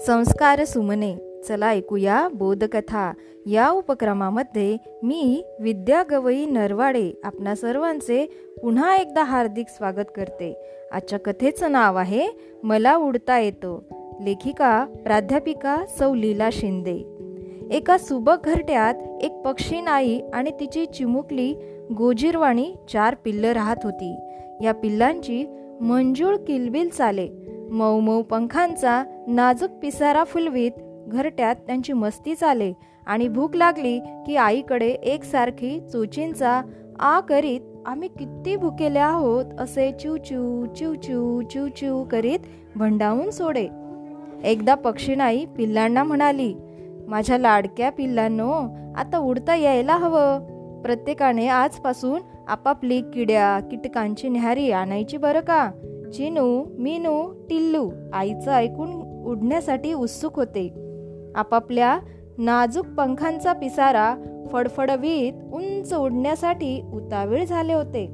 संस्कार सुमने. चला ऐकूया बोधकथा. या उपक्रमामध्ये मी विद्या गवई नरवाडे आपणा सर्वांचे पुन्हा एकदा हार्दिक स्वागत करते. आजच्या कथेचं नाव आहे मला उडता येतो. लेखिका प्राध्यापिका सौ लीला शिंदे. एका सुबक घरट्यात एक पक्षी नाई आणि तिची चिमुकली गोजीरवाणी चार पिल्लं राहत होती. या पिल्लांची मंजूळ किलबिल चाले. मऊ मऊ पंखांचा नाजूक पिसारा फुलवीत घरट्यात त्यांची मस्ती चाले आणि भूक लागली की आईकडे एकसारखी चुचींचा आ करीत आम्ही किती भुकेले आहोत असे चिव चिव चिव चिव चिव करीत भंडावून सोडे. एकदा पक्षीनाई पिल्लांना म्हणाली माझ्या लाडक्या पिल्लांनो आता उडता यायला हवं. प्रत्येकाने आजपासून आपापली किड्या कीटकांची न्याहारी आणायची बरं का? चिनू मीनू टिल्लू आईचं ऐकून उडण्यासाठी उत्सुक होते. आपापल्या नाजूक पंखांचा पिसारा फडफडवीत उंच उडण्यासाठी उतावीळ झाले होते.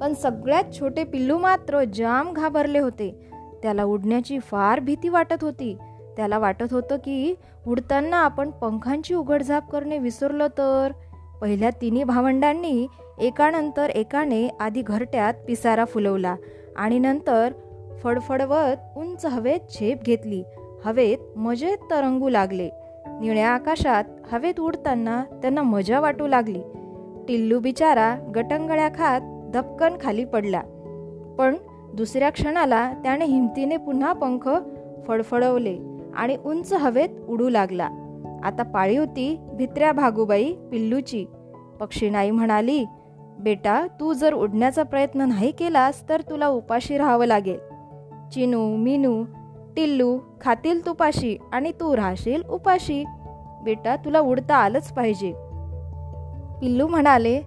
पण सगळ्यात छोटे पिल्लू मात्र जाम घाबरले होते. त्याला उडण्याची फार भीती वाटत होती. त्याला वाटत होतं की उडताना आपण पंखांची उघडझाप करणे विसरलो तर? पहिल्या तिन्ही भावंडांनी एकानंतर एकाने आधी घरट्यात पिसारा फुलवला. आणि नंतर फडफडवत उंच हवेत झेप घेतली. हवेत मजेत तरंगू लागले. निळ्या आकाशात हवेत उडताना त्यांना मजा वाटू लागली. टिल्लू बिचारा गटंगळ्या खात धपकन खाली पडला. पण दुसऱ्या क्षणाला त्याने हिमतीने पुन्हा पंख फडफडवले आणि उंच हवेत उडू लागला. आता पाळी होती भित्र्या भागूबाई पिल्लूची. पक्षीनाई म्हणाली बेटा तू जर उडण्याचा प्रयत्न नाही केलास तर तुला उपाशी राहावं लागेल. चिनू मिनू टिल्लू खातील तुपाशी आणि तू राहशील उपाशी. बेटा तुला उडता आलंच पाहिजे. पिल्लू म्हणाले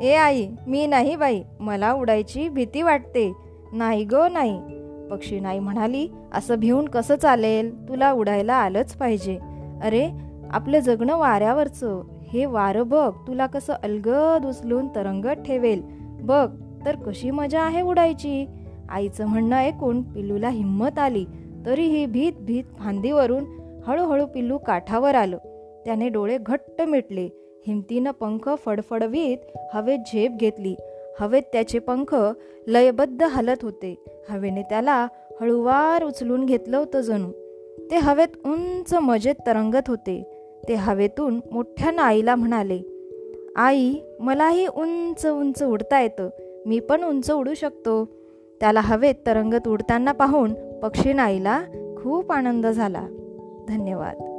ए आई मी नाही बाई मला उडायची भीती वाटते. नाही गो नाही. पक्षी नाही म्हणाली असं भिवून कसं चालेल? तुला उडायला आलंच पाहिजे. अरे आपलं जगणं वाऱ्यावरचं. हे वारं बघ तुला कसं अलगद उचलून तरंगत ठेवेल. बघ तर कशी मजा आहे उडायची? आईचं म्हणणं ऐकून पिल्लूला हिंमत आली तरीही भीत भीत फांदीवरून हळूहळू पिल्लू काठावर आलं. त्याने डोळे घट्ट मिटले. हिमतीनं पंख फडफडवीत हवेत झेप घेतली. हवेत त्याचे पंख लयबद्ध हलत होते. हवेने त्याला हळूवार उचलून घेतलं होतं जणू. ते हवेत उंच मजेत तरंगत होते. ते हवेतून मोठ्या आईला म्हणाले आई मलाही उंच उंच उडता येतं. मी पण उंच उडू शकतो. त्याला हवेत तरंगत उडताना पाहून पक्षी नाईला खूप आनंद झाला. धन्यवाद.